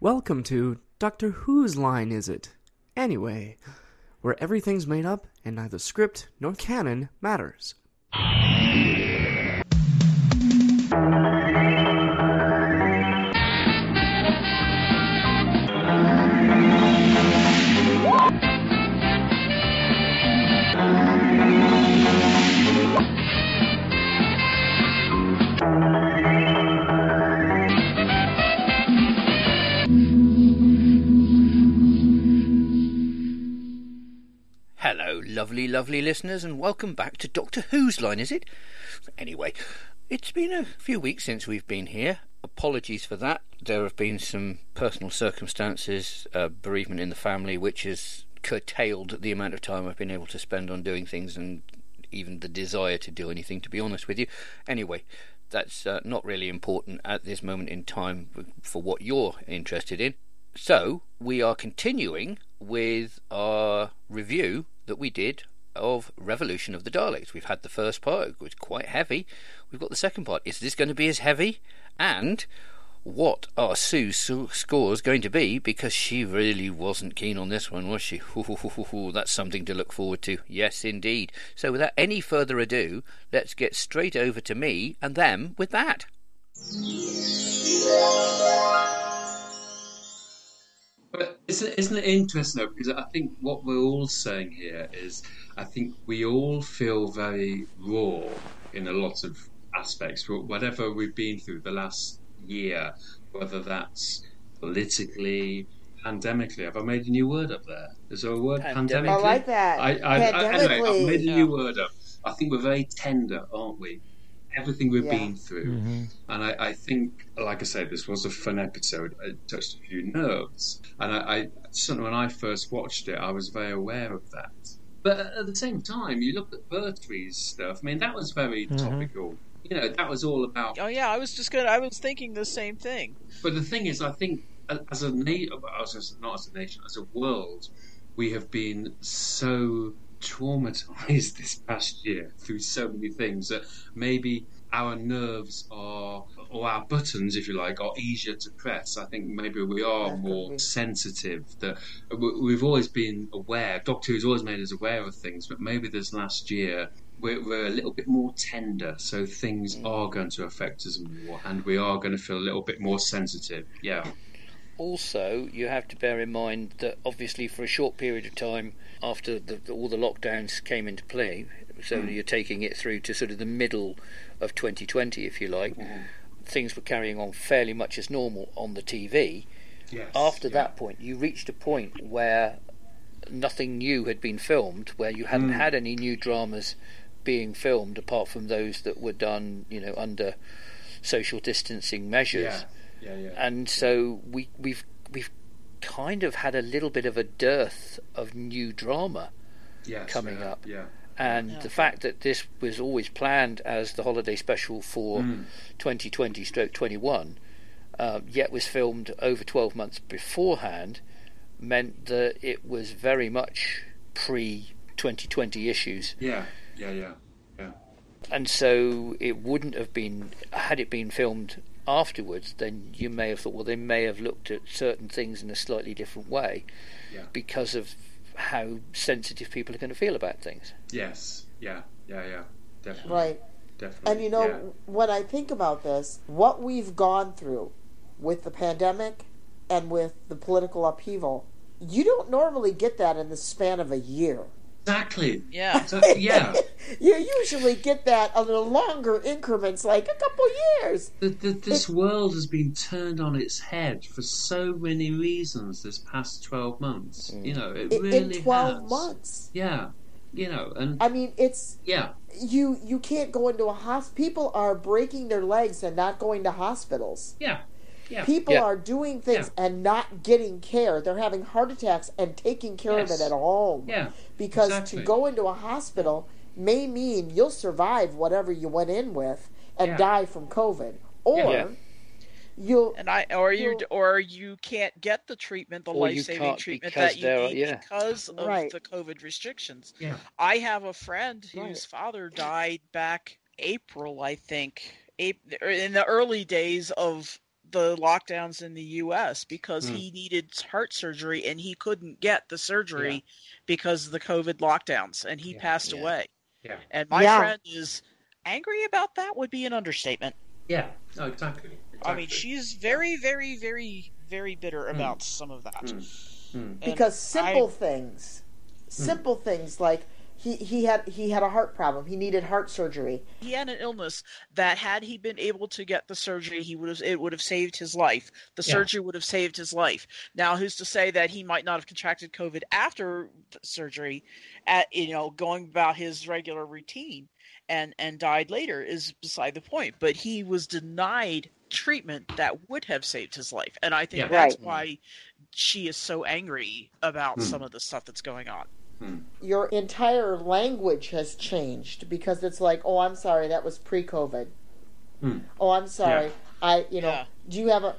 Welcome to Doctor Who's Line Is It? Anyway, where everything's made up and neither script nor canon matters. Lovely, lovely listeners, and welcome back to Doctor Who's line, is it? Anyway, it's been a few weeks since we've been here. Apologies for that. There have been some personal circumstances, uh, bereavement in the family, which has curtailed the amount of time I've been able to spend on doing things and even the desire to do anything, to be honest with you. Anyway, that's uh, not really important at this moment in time for what you're interested in. So, we are continuing with our review that we did of Revolution of the Daleks. We've had the first part, it was quite heavy. We've got the second part. Is this going to be as heavy? And what are Sue's su- scores going to be? Because she really wasn't keen on this one, was she? That's something to look forward to. Yes, indeed. So, without any further ado, let's get straight over to me and them with that. But isn't, isn't it interesting though? Because I think what we're all saying here is I think we all feel very raw in a lot of aspects. Whatever we've been through the last year, whether that's politically, pandemically. Have I made a new word up there? Is there a word? Pandemic. Pandemically? I like that. I, I, I, anyway, I've made a new word up. I think we're very tender, aren't we? Everything we've Yeah. been through. Mm-hmm. And I, I think, like I said, this was a fun episode. It touched a few nerves. And I, I certainly when I first watched it, I was very aware of that. But at the same time, you look at Pertwee's stuff. I mean, that was very mm-hmm. topical. You know, that was all about Oh yeah, I was just gonna. I was thinking the same thing. but the thing is, I think as a nation, not as a nation, as a world, we have been so traumatized this past year through so many things that maybe our nerves are, or our buttons, if you like, are easier to press. I think maybe we are That more sensitive. That we- we've always been aware. Doctor Who's always made us aware of things, but maybe this last year. We're, we're a little bit more tender, so things mm. are going to affect us more, and we are going to feel a little bit more sensitive. Yeah. Also, you have to bear in mind that obviously, for a short period of time after the, all the lockdowns came into play, so mm. you're taking it through to sort of the middle of 2020, if you like, mm-hmm. things were carrying on fairly much as normal on the TV. Yes. After yeah. that point, you reached a point where nothing new had been filmed, where you hadn't mm. had any new dramas being filmed apart from those that were done, you know, under social distancing measures Yeah. Yeah. Yeah. and so we we've we've kind of had a little bit of a dearth of new drama yes, coming up. Yeah. And Yeah. the fact that this was always planned as the holiday special for Mm. 2020 stroke 21 uh, yet was filmed over 12 months beforehand meant that it was very much pre 2020 issues Yeah. Yeah. Yeah. Yeah. and so it wouldn't have been had it been filmed afterwards then you may have thought well they may have looked at certain things in a slightly different way Yeah. because of how sensitive people are going to feel about things Yes. Yeah. Yeah. Yeah. Definitely. Right. Definitely. And you know, Yeah. when I think about this, what we've gone through with the pandemic and with the political upheaval, you don't normally get that in the span of a year. Exactly. Yeah. So, yeah. You usually get that a little longer increments, like a couple years. The, the, this world has been turned on its head for so many reasons this past 12 months. Mm. You know, it In, really in 12 has. months. Yeah. You know, and I mean, it's yeah. you. You can't go into a hospital. People are breaking their legs and not going to hospitals. Yeah. Yeah. People Yeah. are doing things and not getting care. They're having heart attacks and taking care of it at home. Yeah. Because exactly. to go into a hospital may mean you'll survive whatever you went in with and Yeah. die from COVID, or Yeah. you'll And I, or you, or you can't get the treatment, the life-saving treatment because that you need yeah. because of Right. the COVID restrictions. Yeah. I have a friend whose Right. father died back April, I think, April, er, in the early days of the lockdowns in the U.S. because Hmm. he needed heart surgery and he couldn't get the surgery because of the COVID lockdowns, and he Yeah, passed yeah. away. Yeah. And my Yeah. friend is angry about that would be an understatement. Yeah. No, exactly. I mean, she's very, very, very, very bitter about some of that. Hmm. Hmm. Because simple I- things, simple things like he, he had he had a heart problem. He needed heart surgery. he had an illness that had he been able to get the surgery he would have it would have saved his life the Yeah. surgery would have saved his life now who's to say that he might not have contracted covid after the surgery at you know going about his regular routine and and died later is beside the point but he was denied treatment that would have saved his life and i think Yeah. that's Right. why she is so angry about Hmm. some of the stuff that's going on Your entire language has changed because it's like, oh, I'm sorry, that was pre-COVID. Hmm. Oh, I'm sorry, Yeah. I you know. Yeah. Do you have a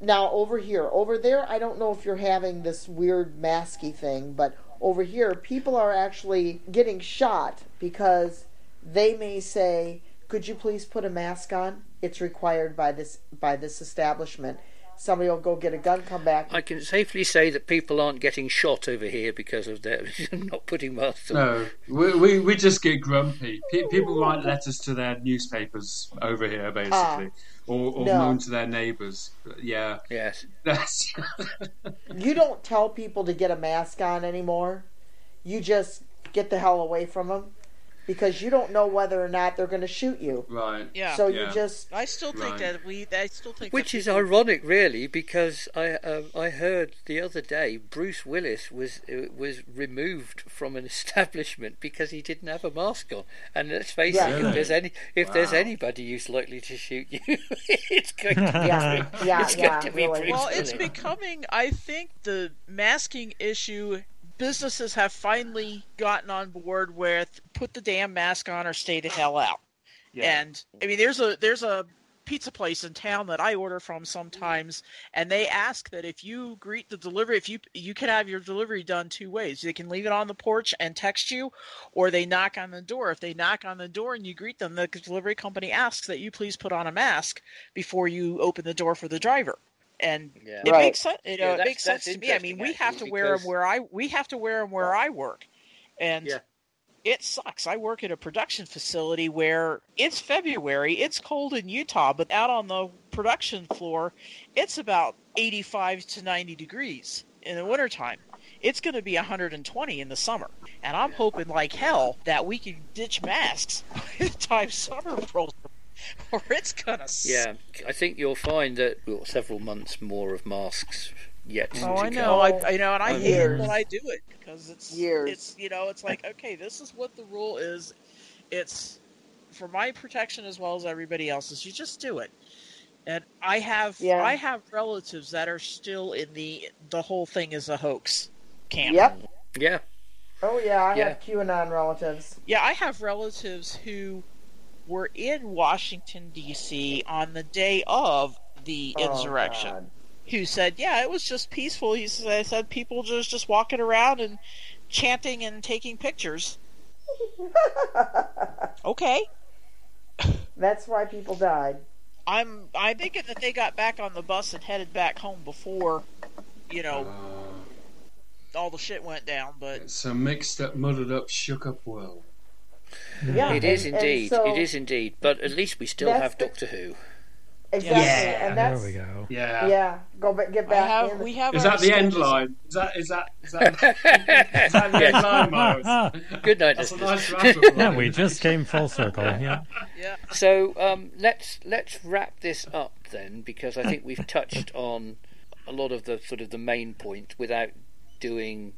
now over here? Over there, I don't know if you're having this weird masky thing, but over here, people are actually getting shot because they may say, "Could you please put a mask on? It's required by this by this establishment." Somebody will go get a gun, come back. I can safely say that people aren't getting shot over here because of their not putting masks on. No, we, we, we just get grumpy. Pe- people write letters to their newspapers over here, basically, ah. or, or No. moan to their neighbours. Yeah, Yes. that's you don't tell people to get a mask on anymore. You just get the hell away from them because you don't know whether or not they're going to shoot you. right. yeah So Yeah. you just i still think Right. that we i still think Which that is people- ironic, really, because I um, I heard the other day Bruce Willis was uh, was removed from an establishment because he didn't have a mask on. And let's face Yeah. it, Really? if there's any if there's anybody who's likely to shoot you, it's going to be yeah, Bruce- yeah, it's yeah, going to be really. Bruce Well, it's becoming, I think, the masking issue. Businesses have finally gotten on board with put the damn mask on or stay the hell out. And I mean, there's a there's a pizza place in town that I order from sometimes, and they ask that if you greet the delivery, if you you can have your delivery done two ways. They can leave it on the porch and text you, or they knock on the door. If they knock on the door and you greet them, the delivery company asks that you please put on a mask before you open the door for the driver. And Yeah. it Right. makes sense. You know, Yeah, it makes sense to me. I mean, we have to actually, wear them where I we have to wear them where I work, and Yeah. it sucks. I work at a production facility where it's February, it's cold in Utah, but out on the production floor, it's about 85 to 90 degrees in the wintertime. It's going to be 120 in the summer. And I'm hoping like hell that we can ditch masks by the time summer rolls or it's going to Yeah, I think you'll find that we've got several months more of masks yet. Oh, to I know. Oh, I, I know, and I Oh, hate it, I do it because it's Years. It's you know, it's like okay, this is what the rule is. It's for my protection as well as everybody else's. You just do it. And I have Yeah. I have relatives that are still in the the whole thing is a hoax camp. Yep. Yeah, Oh yeah, I Yeah. have QAnon relatives. Yeah, I have relatives who were in Washington D.C. on the day of the Oh, insurrection. God. who said, "Yeah, it was just peaceful." He said, "I said people just just walking around and chanting and taking pictures." okay, That's why people died. I'm I'm thinking that they got back on the bus and headed back home before, you know, Uh, all the shit went down. But it's a mixed up, muddled up, shook up world. Yeah, it is and- and indeed. so- it is indeed. But at least we still have the- Doctor Who. Exactly, Yeah, and that's there we go. Yeah. yeah. Go back, get back have in. we have Is that the end line? Is that is that is that, is that the end line, Miles? Good night, That's a nice wrap. Yeah, we just came full circle. Yeah. Yeah, So um, let's let's wrap this up then, because I think we've touched on a lot of the sort of the main point without doing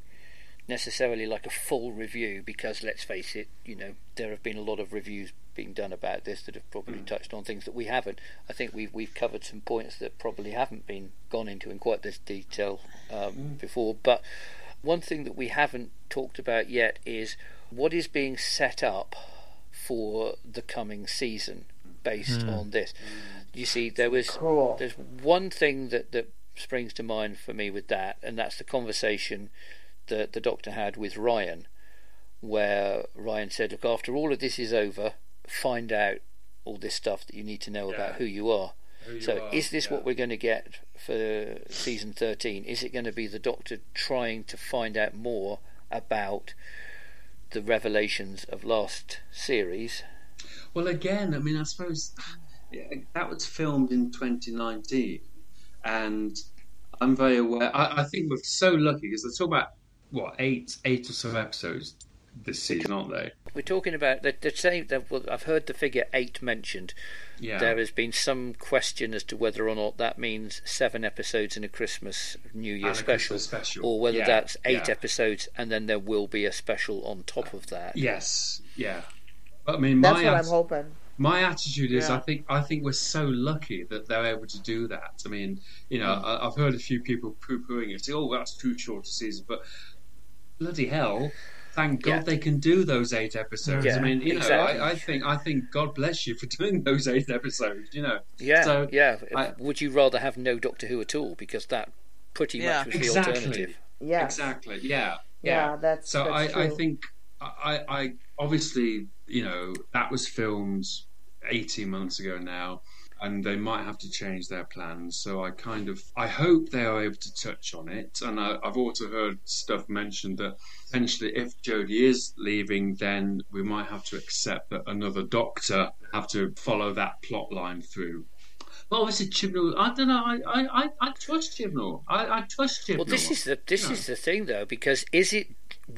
necessarily like a full review. Because let's face it, you know there have been a lot of reviews being done about this that have probably mm. touched on things that we haven't. I think we've we've covered some points that probably haven't been gone into in quite this detail um, mm. before, but. One thing that we haven't talked about yet is what is being set up for the coming season based mm. on this. You see, there was Cool. there's one thing that that springs to mind for me with that, and that's the conversation that the doctor had with Ryan, where Ryan said, "Look, after all of this is over, find out all this stuff that you need to know about who you are." who you So, are, is this yeah. what we're going to get for season 13? Is it going to be the Doctor trying to find out more about the revelations of last series? Well, again, I mean, I suppose that was filmed in 2019, and I'm very aware. I, I think we're so lucky because they talk about what eight, eight or so episodes this season, aren't they? We're talking about they're, they're saying that well, I've heard the figure eight mentioned. Yeah. There has been some question as to whether or not that means seven episodes in a Christmas New Year special, Christmas special. or whether Yeah, that's eight yeah. episodes and then there will be a special on top of that. Yes. Yeah. But, I mean, That's my what I'm hoping. my attitude is Yeah. I think I think we're so lucky that they're able to do that. I mean, you know, mm. I, I've heard a few people poo-pooing it, say, "Oh, that's too short a season," but bloody hell. Thank God Yeah. they can do those eight episodes. Yeah, I mean, you know, exactly. I, I think I think God bless you for doing those eight episodes. You know, Yeah, So, yeah. I- Would you rather have no Doctor Who at all because that pretty Yeah. much was the exactly, alternative? Yes. exactly, yeah, Yeah, that's So that's I, I think I, I obviously you know that was filmed eighteen months ago now, and they might have to change their plans. So I kind of I hope they are able to touch on it. And I, I've also heard stuff mentioned that essentially if Jodie is leaving, then we might have to accept that another Doctor have to follow that plot line through. But obviously, Chibnall, I don't know. I, I, I, trust Chibnall. I, I trust Chibnall. Well, this is the this is the thing though, because is it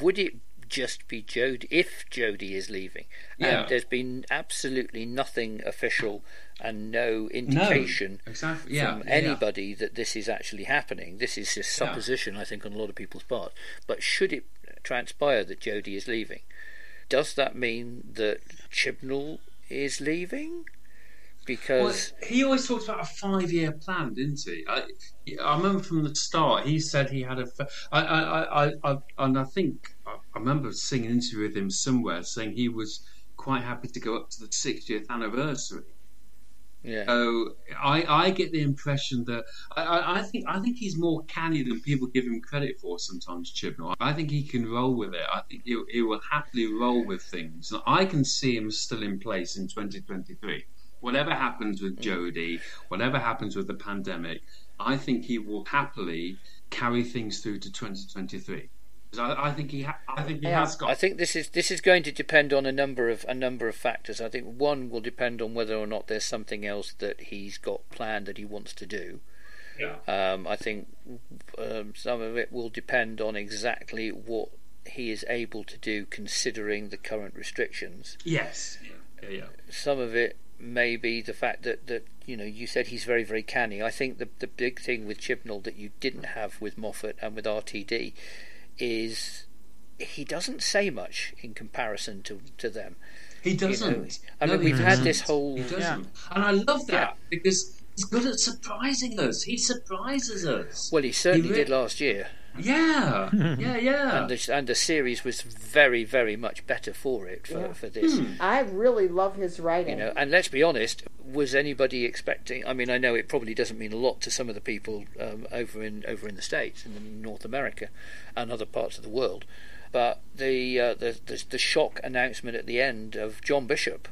would it just be Jodie if Jodie is leaving? Yeah. And there's been absolutely nothing official and no indication exactly. Yeah, from yeah. anybody that this is actually happening. This is just Yeah. supposition, I think, on a lot of people's part. But should it transpire that Jodie is leaving, does that mean that Chibnall is leaving? Well, Because he always talked about a five-year plan, didn't he? I, I remember from the start he said he had a. I, I, I, I, and I think I, remember seeing an interview with him somewhere saying he was quite happy to go up to the 60th anniversary. yeah, So I, I get the impression that I, I, I think I think he's more canny than people give him credit for sometimes. Chibnall. I think he can roll with it. I think he, he will happily roll with things. I can see him still in place in 2023. Whatever happens with Jodie, whatever happens with the pandemic, I think he will happily carry things through to 2023. I, I think he, ha- I think he Yeah. has got. I think this is this is going to depend on a number of a number of factors. I think one will depend on whether or not there's something else that he's got planned that he wants to do. Yeah. Um, I think um, some of it will depend on exactly what he is able to do, considering the current restrictions. Yes. Yeah. Yeah. Some of it may be the fact that, that you know you said he's very very canny. I think the the big thing with Chibnall that you didn't have with Moffat and with RTD is he doesn't say much in comparison to to them. He doesn't. know, I No, mean, we've had doesn't. this whole- He doesn't. Yeah. And I love that Yeah. because he's good at surprising us. He surprises us. Well, he certainly re- did last year, Yeah. yeah, yeah. and the, and the series was very very much better for it for, Yeah. for this. I really love his writing. You writing. know, and let's be honest, was anybody expecting? I mean, I know it probably doesn't mean a lot to some of the people um, over in over in the states, in North America, and other parts of the world, but the, uh, the the the shock announcement at the end of John Bishop,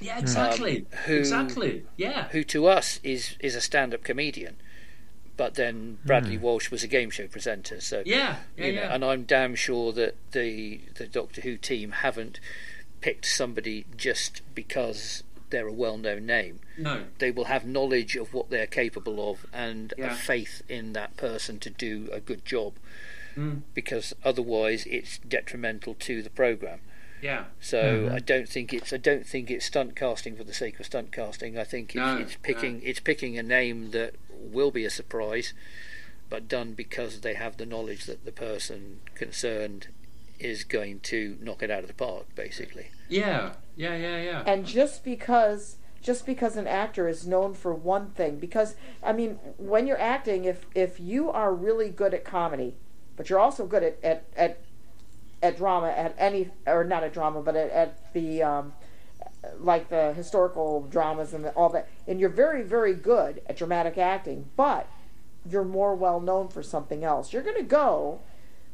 yeah, exactly. um, who- exactly. Yeah. who to us is is a stand-up comedian, but then Bradley Walsh was a game show presenter, so Yeah. Yeah, you know, yeah. and I'm damn sure that the the Doctor Who team haven't picked somebody just because they're a well-known name. no. They will have knowledge of what they're capable of and Yeah. a faith in that person to do a good job, Mm. because otherwise it's detrimental to the program. Yeah. So I don't think it's I don't think it's stunt casting for the sake of stunt casting. I think it's, No, it's picking it's picking a name that will be a surprise, but done because they have the knowledge that the person concerned is going to knock it out of the park, basically. Yeah. Yeah, yeah, yeah. and just because just because an actor is known for one thing because i mean when you're acting if if you are really good at comedy but you're also good at at at, at drama at any or not at drama but at, at the um like the historical dramas and the, all that and you're very very good at dramatic acting but you're more well known for something else you're going to go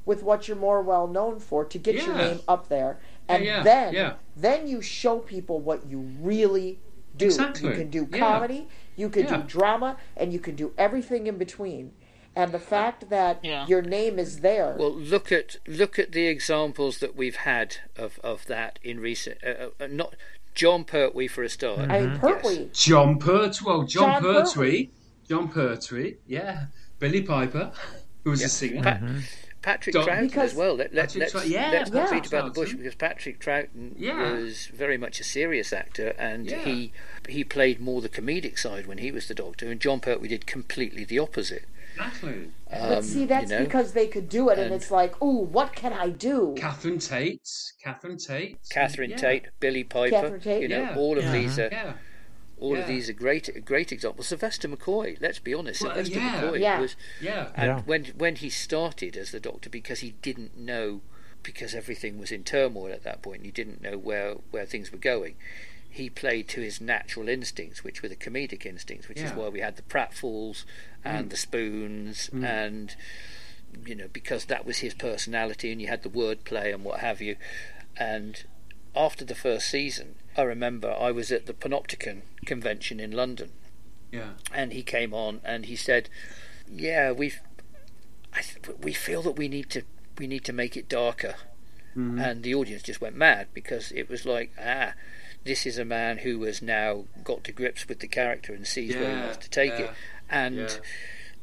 with what you're more well known for to get your name up there and yeah, then yeah. then you show people what you really do Exactly. you can do Yeah. comedy You can Yeah. do drama, and you can do everything in between. And the fact that Yeah. your name is there, Well, look at look at the examples that we've had of, of that in recent. Uh, uh, not Jon Pertwee for a start. I mean, mm-hmm. Pertwee. Jon Pertwee. Well, Jon, Jon Pertwee. Jon Pertwee. Yeah. Billie Piper, who was a singer. Pa- mm-hmm. Patrick Don't- Troughton Because- as well. Let, let, let's Trou- yeah, let's not yeah. beat about the bush because Patrick Troughton Yeah. was very much a serious actor, and Yeah. he he played more the comedic side when he was the Doctor, and Jon Pertwee did completely the opposite. Exactly. But see, that's Um, you know, because they could do it, and, and- it's like, oh, what can I do? Catherine Tate. Catherine Tate. Catherine yeah. Tate, Billie Piper, Catherine Tate, you know, yeah. all of Yeah. these are Yeah. all Yeah. of these are great great examples. Sylvester McCoy, let's be honest, Well, Sylvester yeah. McCoy Yeah. was Yeah. And Yeah. when when he started as the Doctor, because he didn't know, because everything was in turmoil at that point, and he didn't know where where things were going. He played to his natural instincts, which were the comedic instincts, which is why we had the pratfalls and the spoons, and you know because that was his personality, and you had the wordplay and what have you. And after the first season, I remember I was at the Panopticon convention in London, Yeah. and he came on and he said, "Yeah, we've, I th- we feel that we need to we need to make it darker," Mm-hmm. and the audience just went mad because it was like, ah, this is a man who has now got to grips with the character and sees where he Yeah, wants to take it, and. yeah.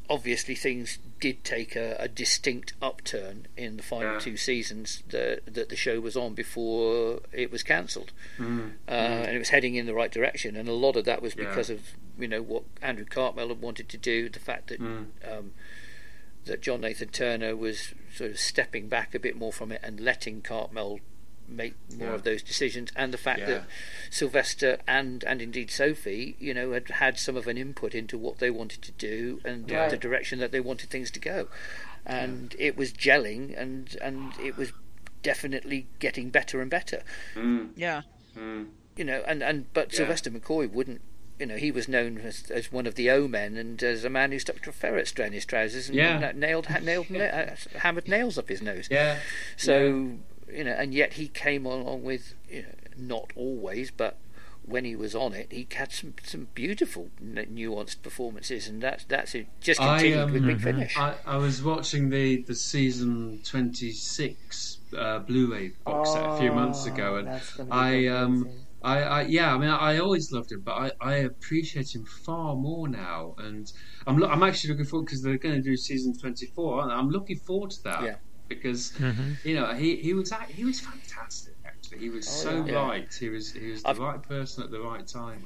Obviously, things did take a, a distinct upturn in the final Yeah. two seasons that, that the show was on before it was cancelled Mm. uh, and it was heading in the right direction. And a lot of that was Yeah. because of you know what Andrew Cartmel had wanted to do, the fact that Mm. um, that John Nathan Turner was sort of stepping back a bit more from it and letting Cartmel make more Yeah. of those decisions, and the fact Yeah. that Sylvester and and indeed Sophie, you know, had had some of an input into what they wanted to do and Yeah. the direction that they wanted things to go, and it was gelling and and it was definitely getting better and better Mm. Yeah. Mm. you know, and, and but Yeah. Sylvester McCoy wouldn't, you know, he was known as, as one of the O men and as a man who stuck to a ferret strain his trousers and Yeah. na- nailed nailed uh, hammered nails up his nose. Yeah. So you know, and yet he came along with you know, not always, but when he was on it, he had some some beautiful n- nuanced performances, and that's that's it. Just I, continued um, with Big. Finish. I, I was watching the, the season 26 uh, Blu-ray box set a few months ago, and Oh, that's gonna be I um. I, I yeah I mean I always loved him, but I, I appreciate him far more now, and I'm lo- I'm actually looking forward because they're going to do season 24, and I'm looking forward to that Yeah. Because Mhm. you know he he was he was fantastic actually. He was Oh, so yeah. right. He was he was the I've- right person at the right time.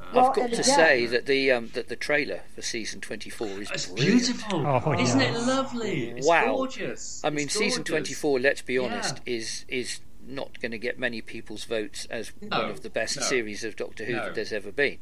Uh, Well, I've got to again- say that the um, that the trailer for season twenty four is it's brilliant. beautiful, Oh, isn't yeah. it lovely? It's Wow. gorgeous. I mean, It's season gorgeous. twenty four. Let's be Yeah. honest, is is not going to get many people's votes as No, one of the best no. series of Doctor Who No. that there's ever been.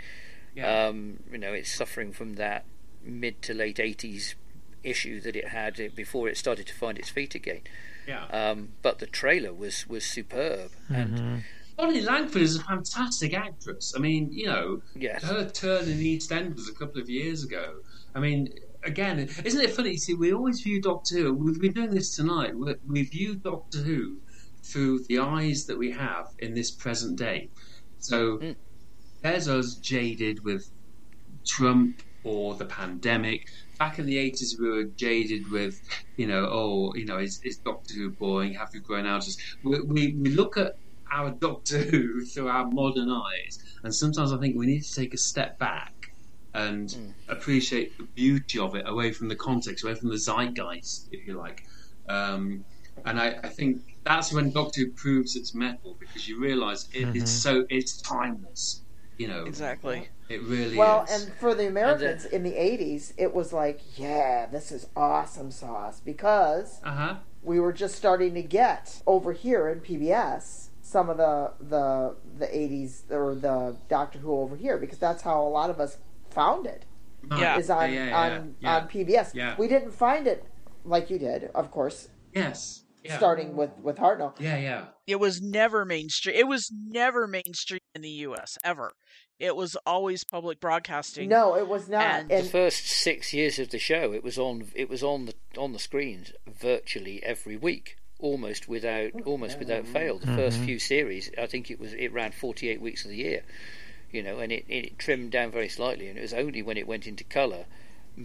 Yeah. Um, you know, it's suffering from that mid to late eighties issue that it had before it started to find its feet again. yeah. Um, but the trailer was was superb, and Mhm. Bonnie Langford is a fantastic actress. I mean, you know, yes, her turn in EastEnders a couple of years ago. I mean, again, isn't it funny? See, we always view Doctor Who. We've been doing this tonight. We, we view Doctor Who through the eyes that we have in this present day. So Mm. there's us jaded with Trump or the pandemic. Back in the 80s, we were jaded with, you know, oh, you know, is, is Doctor Who boring? Have you grown out? of We, we, we look at our Doctor Who through our modern eyes, and sometimes I think we need to take a step back and Mm. appreciate the beauty of it away from the context, away from the zeitgeist, if you like. Um, and I, I think that's when Doctor Who proves its mettle because you realise it is Mhm. so it's timeless. You know, Exactly. it really Well, is. and for the Americans in the '80s, it was like, yeah, this is awesome sauce because uh huh. we were just starting to get over here in PBS some of the the the 80s or the Doctor Who over here because that's how a lot of us found it Yeah. is on yeah, yeah, on yeah. on PBS. Yeah. We didn't find it like you did, of course, Yes. Yeah. starting with with Hartnell. Yeah, yeah. It was never mainstream. It was never mainstream in the U.S. ever. It was always public broadcasting. No, it was not. And- And, the first six years of the show, it was on it was on the on the screens virtually every week, almost without almost without fail. The first mm-hmm. few series, I think it was it ran forty eight weeks of the year. you know, and it, it trimmed down very slightly, and it was only when it went into colour,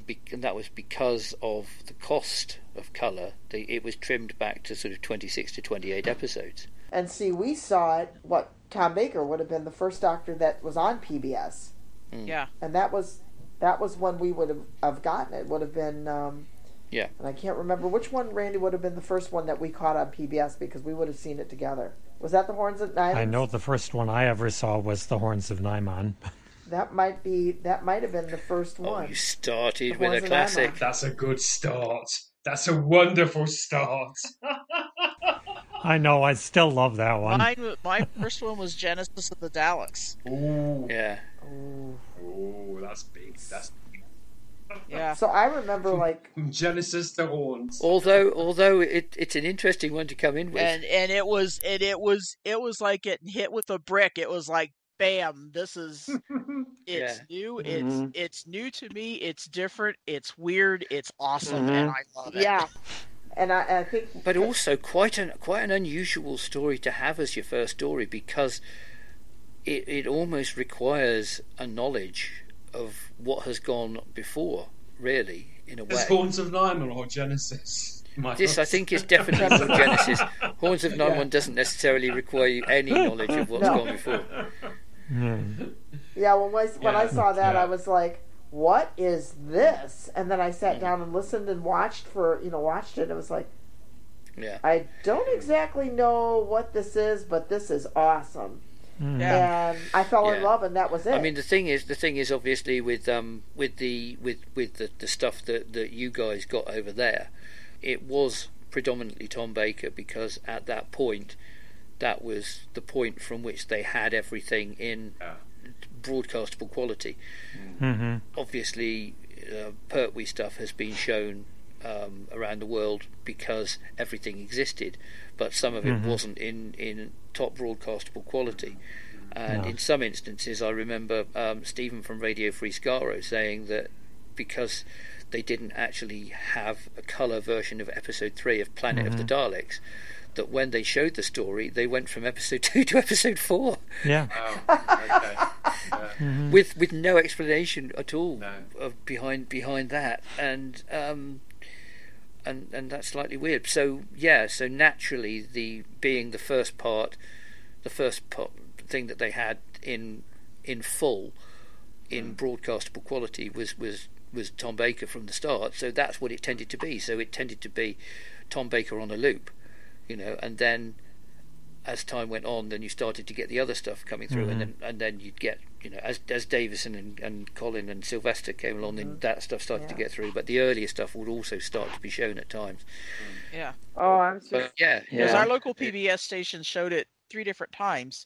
be- and that was because of the cost of colour, they, it was trimmed back to sort of 26 to 28 episodes. And see, we saw it. What Tom Baker would have been the first Doctor that was on PBS, Yeah. and that was that was when we would have, have gotten it. Would have been. Um, Yeah. And I can't remember which one, Randy, would have been the first one that we caught on PBS because we would have seen it together. Was that the Horns of Nimon? I know the first one I ever saw was the Horns of Nimon. That might be. That might have been the first Oh, one. you started The with a classic. Nimon. That's a good start. That's a wonderful start. I know, I still love that one. Mine, my first one was Genesis of the Daleks. Ooh, Yeah. Ooh. Ooh, that's big. That's Yeah. So I remember like Genesis to Horns. Although, although it, it's an interesting one to come in with. and and it was and it was it was like getting hit with a brick. It was like bam, this is it's new. It's Mhm. it's new to me. It's different. It's weird. It's awesome, Mhm. and I love it. yeah, and I, I think but also quite an quite an unusual story to have as your first story because it it almost requires a knowledge of what has gone before, really, in a way. Is Horns of Nimon or Genesis? My This, I think, is definitely more Genesis. Horns of Nine Yeah. One doesn't necessarily require you any knowledge of what's No. gone before. Hmm. yeah when I when I saw that Yeah. I was like, what is this? And then I sat down and listened and watched for you know watched it. and It was like Yeah, I don't exactly know what this is, but this is awesome. Hmm. Yeah. And I fell in love, and that was it. I mean the thing is, the thing is obviously with um with the with with the, the stuff that that you guys got over there, it was predominantly Tom Baker because at that point, that was the point from which they had everything in Yeah. broadcastable quality. hmm obviously uh, Pertwee stuff has been shown um, around the world because everything existed, but some of it Mhm. wasn't in, in top broadcastable quality. And No. in some instances, I remember um, Stephen from Radio Free Skaro saying that because they didn't actually have a colour version of episode three of Planet of the Daleks, that when they showed the story, they went from episode two to episode four Yeah. Wow. Okay. Yeah. with with no explanation at all No. of behind behind that, and um, and and that's slightly weird. So yeah, so naturally, the being the first part, the first part, thing that they had in in full, in broadcastable quality was was was Tom Baker from the start. So that's what it tended to be. So it tended to be Tom Baker on a loop, you know, and then as time went on, then you started to get the other stuff coming through, and then and then you'd get you know as as Davison and, and Colin and Sylvester came along, then that stuff started to get through. But the earlier stuff would also start to be shown at times. Yeah. oh, I'm just But yeah, Because yeah, our local PBS station showed it three different times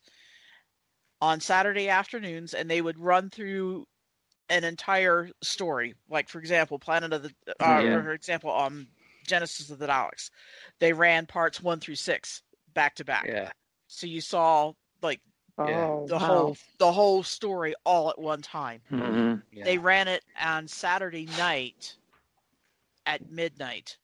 on Saturday afternoons, and they would run through an entire story. Like, for example, Planet of the, uh, Yeah. or for example, um, Genesis of the Daleks. They ran parts one through six back to back. yeah, So you saw like oh the wow. whole the whole story all at one time. Mm-hmm. yeah. They ran it on Saturday night at midnight,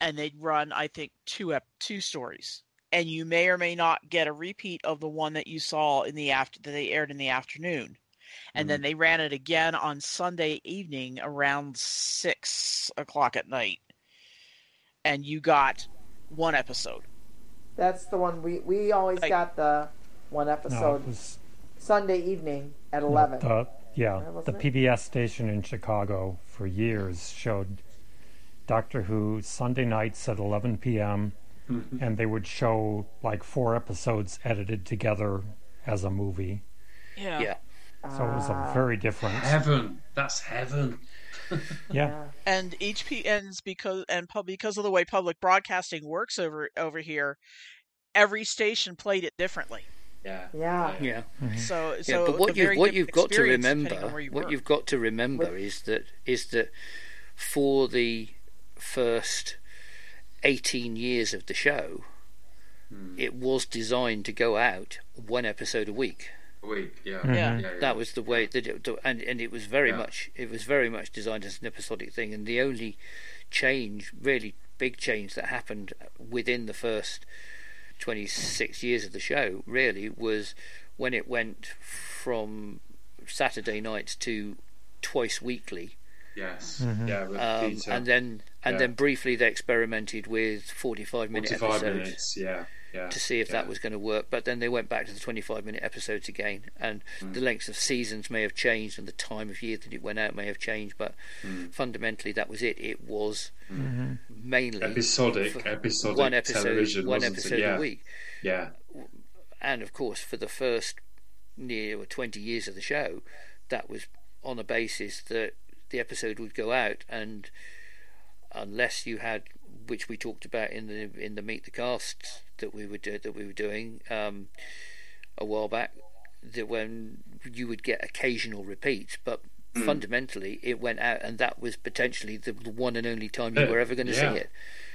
and they'd run, I think, two ep- two stories. And you may or may not get a repeat of the one that you saw in the after that they aired in the afternoon. And mm-hmm. then they ran it again on Sunday evening around six o'clock at night. And you got one episode. That's the one we we always Like- got the one episode it was Sunday evening at eleven. the yeah the it? PBS station in Chicago for years showed Doctor Who Sunday nights at 11 p.m. Mm-hmm. and they would show like four episodes edited together as a movie. Yeah. Yeah. So it was a Ah, very different. Heaven. That's heaven. Yeah. and each P ends because and pub because of the way public broadcasting works over over here, every station played it differently. Yeah. Yeah. yeah. So, Yeah, so but what you very what you've got to remember, you what were. you've got to remember With- is that is that for the first eighteen years of the show, it was designed to go out one episode a week. A week. Yeah. Yeah. yeah. That was the way that it, and and it was very Yeah. much it was very much designed as an episodic thing. And the only change, really big change that happened within the first twenty six years of the show, really was when it went from Saturday nights to twice weekly, Yes. Mhm. Yeah. With um, and then and Yeah. then briefly they experimented with forty-five minute 45 episodes minutes. Yeah. Yeah. to see if yeah. that was going to work. But then they went back to the 25 minute episodes again, and Mm. the lengths of seasons may have changed, and the time of year that it went out may have changed. But Mm. fundamentally, that was it. It was hmm mainly episodic, episodic one episode, television, one episode? Yeah. a week. Yeah. And of course, for the first near 20 years of the show, that was on a basis that the episode would go out, and unless you had, which we talked about in the in the meet the cast that we were do, that we were doing um, a while back, that when you would get occasional repeats, but Hmm. fundamentally it went out, and that was potentially the, the one and only time you were ever going to yeah. see it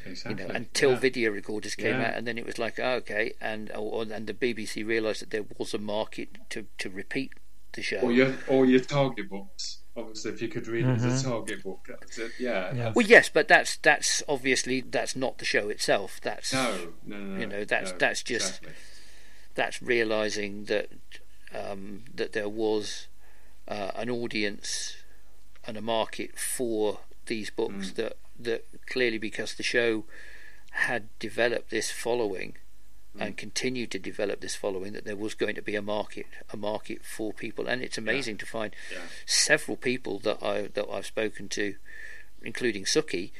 Exactly. you know, until yeah. video recorders came Yeah. out, and then it was like, oh, okay, and or, and the BBC realised that there was a market to, to repeat the show. Or your or your target books. Obviously, if you could read it as a target book, that's it. Yeah. Yeah. Well, yes, but that's that's obviously that's not the show itself. That's No, no, no, no. You know, that's- no, that's just- exactly. that's realising that um, that there was uh, an audience and a market for these books Mm. that that clearly because the show had developed this following. And continued to develop this following that there was going to be a market a market for people and it's amazing to find Yeah. several people that I that I've spoken to including Suki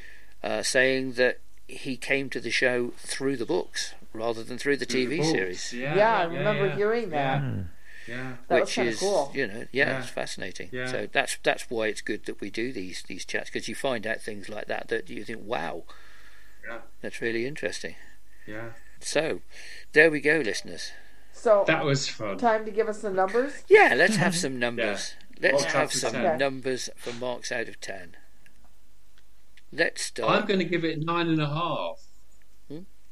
uh, saying that he came to the show through the books rather than through the Through TV the series Yeah, Yeah, I remember yeah, hearing that. Hmm. Yeah. That which is cool. you know yeah, Yeah. it's fascinating Yeah. so that's that's why it's good that we do these these chats because you find out things like that that you think wow Yeah. that's really interesting Yeah. So there we go listeners. So, That was fun. time to give us the numbers. yeah let's have some numbers. Let's Marks have some 10. numbers for marks out of 10 let's start. I'm going to give it nine and a half.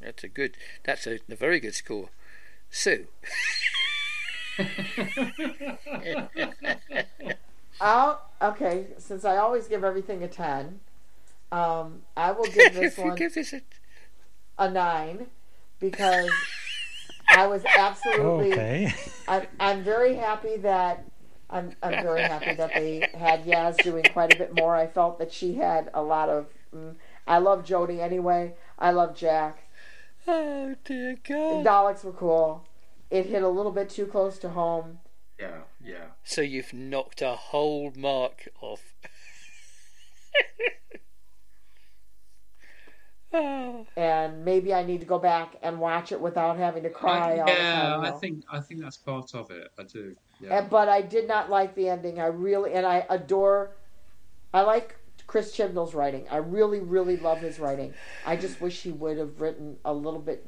that's a good that's a, a very good score. Sue. I'll, okay, since I always give everything a 10, um, I will give this one give this a a 9 because I was absolutely. Okay. I'm, I'm very happy that. I'm, I'm very happy that they had Yaz doing quite a bit more. I felt that she had a lot of. Mm, I love Jodie anyway. I love Jack. oh dear The god Daleks were cool. It hit a little bit too close to home. Yeah, yeah. so you've knocked a whole mark off. and maybe I need to go back and watch it without having to cry I, all the yeah, time. I think I think that's part of it. I do. Yeah. And, but I did not like the ending. I really and I adore. I like Chris Chibnall's writing. I really, really love his writing. I just wish he would have written a little bit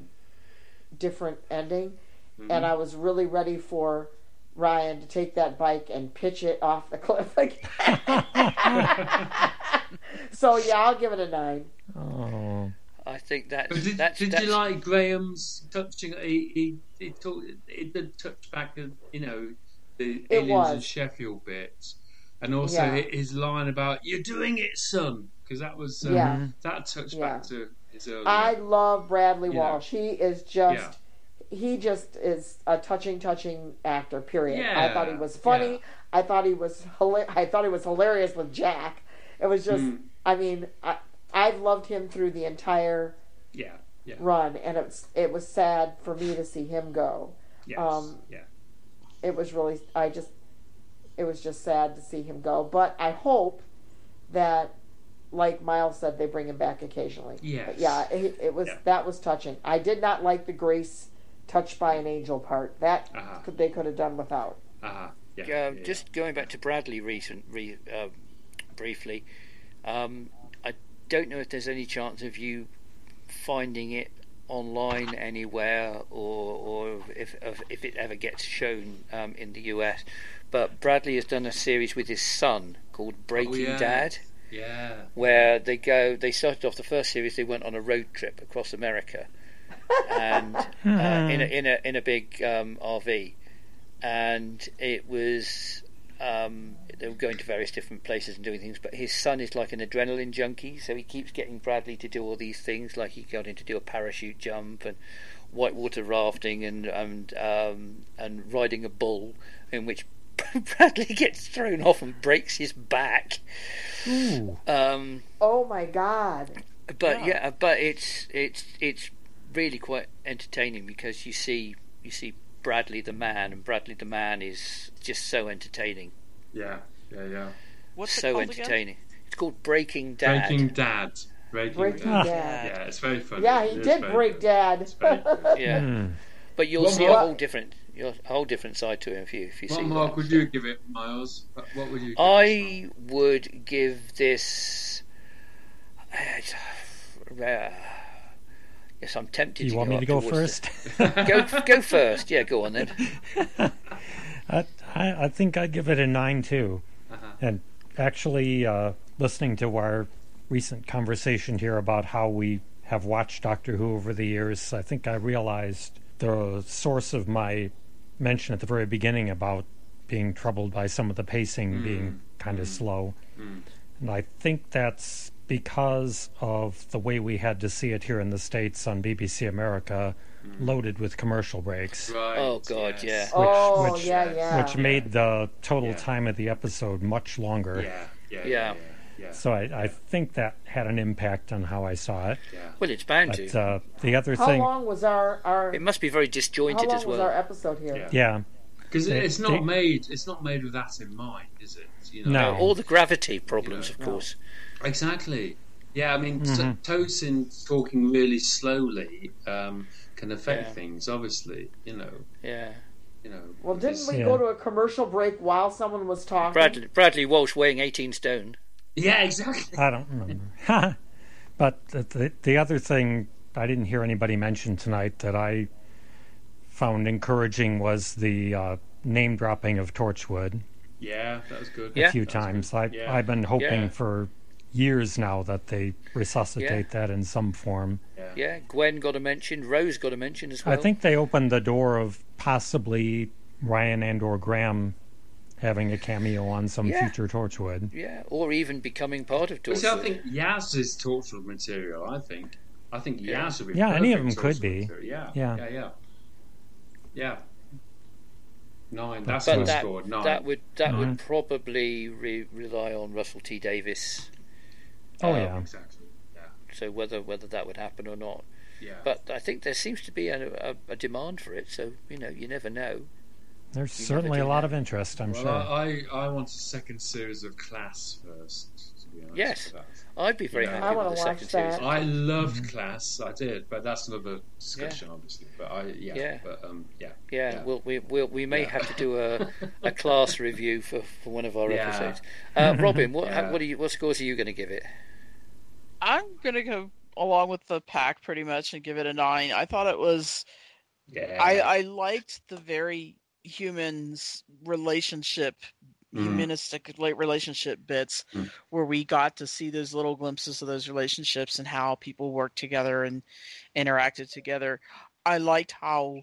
different ending. Mm-hmm. And I was really ready for Ryan to take that bike and pitch it off the cliff again. so yeah, I'll give it a nine. Oh. I think that's But did, that's, did that's you like Graham's touching? He he, he talked, it did touch back, at, you know, the It aliens was. and Sheffield bits, and also Yeah. his line about "You're doing it, son," because that was um, Yeah. that touched Yeah. back to his earlier. I love Bradley Yeah. Walsh. He is just Yeah. he just is a touching, touching actor. Period. I thought he was funny. yeah. I thought he was hila- I thought he was hilarious with Jack. It was just. Mm. I mean, I I've loved him through the entire yeah, yeah, run, and it was it was sad for me to see him go. yes, um, yeah, It was really I just it was just sad to see him go. But I hope that. Like Miles said, they bring him back occasionally. Yes. But yeah, it, it was Yeah. that was touching. I did not like the Grace touched by an angel part. That Uh-huh. could, they could have done without. uh-huh. yeah, um, yeah, just going back to Bradley recent re, uh, briefly. Um, I don't know if there's any chance of you finding it online anywhere, or or if if, if it ever gets shown um, in the US. But Bradley has done a series with his son called Breaking yeah. Dad. yeah, where they go. They started off the first series. They went on a road trip across America, and uh, in a in a in a big um, RV, and it was um, they were going to various different places and doing things. But his son is like an adrenaline junkie, so he keeps getting Bradley to do all these things. Like he got him to do a parachute jump and whitewater rafting and and um, and riding a bull, in which Bradley gets thrown off and breaks his back. Um, Oh my God! but Yeah. yeah. but it's it's it's really quite entertaining because you see you see Bradley the man, and Bradley the man is just so entertaining, Yeah, yeah, yeah. What's it so called entertaining. It's called Breaking Dad. Breaking Dad. Breaking, Breaking Dad. Dad. Yeah, it's very funny. Yeah, he is did very break good. Dad. Very. Yeah, Hmm. but you'll What see a whole different you'll, a whole different side to him if you if you What see mark that. would you give it, Miles? What what would you? Give I would give this. Uh, yes, I'm tempted. You to want go me to go first? the- go go first. Yeah, go on then. I, I I think I'd give it a nine too. Uh-huh. And actually, uh, listening to our recent conversation here about how we have watched Doctor Who over the years, I think I realized the source of my mention at the very beginning about being troubled by some of the pacing being kind of slow. And I think that's because of the way we had to see it here in the States on BBC America, loaded with commercial breaks. Right, Oh, God, yes. oh which- yeah, yeah. which made the total Yeah. time of the episode much longer. Yeah, yeah, Yeah. yeah, yeah. So I, I think that had an impact on how I saw it. yeah. Well, it's bound But to. uh, the other how thing, long was our our? It must be very How disjointed long as was well. our episode here? Yeah. yeah, Because They- it's not they- made. It's not made with that in mind, is it? You No. All the gravity problems, Yeah. of course. Exactly. Yeah, I mean, Mhm. t- Tosin talking really slowly um, can affect Yeah. things. Obviously, you know, Yeah. you know. Well, didn't we Yeah. go to a commercial break while someone was talking? Bradley, Bradley Walsh weighing 18 stone. Yeah, exactly. I don't remember. but the, the, the other thing I didn't hear anybody mention tonight that I found encouraging was the uh, name dropping of Torchwood Yeah, that was good. Yeah. a few times. good. I, Yeah. I've been hoping Yeah. for years now that they resuscitate that in some form. Yeah, yeah. Gwen got a mention. Rose got a mention as well. I think they opened the door of possibly Ryan and or Graham having a cameo on some Yeah. future Torchwood. Yeah, or even becoming part of Which I Torchwood. think Yaz is Torchwood material. I think. I think Yeah. Yaz would be. Yeah, any of perfect them could be. material. Yeah, Yeah. yeah, yeah, yeah. Nine. That's But what that, scored. Nine. that would that Mhm. would probably re- rely on Russell T Davies. Oh Um, yeah, exactly. Yeah, So whether whether that would happen or not, yeah. but I think there seems to be a, a, a demand for it. So you know, you never know. there's you certainly a lot do of interest. I'm well, sure. I, I want a second series of Class first. To be honest Yes. I'd be very Yeah. happy I with the watch second that. series. I loved Class. I did, but that's another discussion, Yeah. obviously. But I, yeah, Yeah. but um, yeah, Yeah, Yeah. We'll, we we'll, we may Yeah. have to do a, a class review for, for one of our Yeah. episodes. Uh, Robin, what Yeah. how, what are you what scores are you going to give it? I'm gonna go along with the pack pretty much and give it a nine. I thought it was yeah. I, I liked the very humans relationship. Humanistic like, relationship bits Mm. where we got to see those little glimpses of those relationships and how people worked together and interacted together i liked how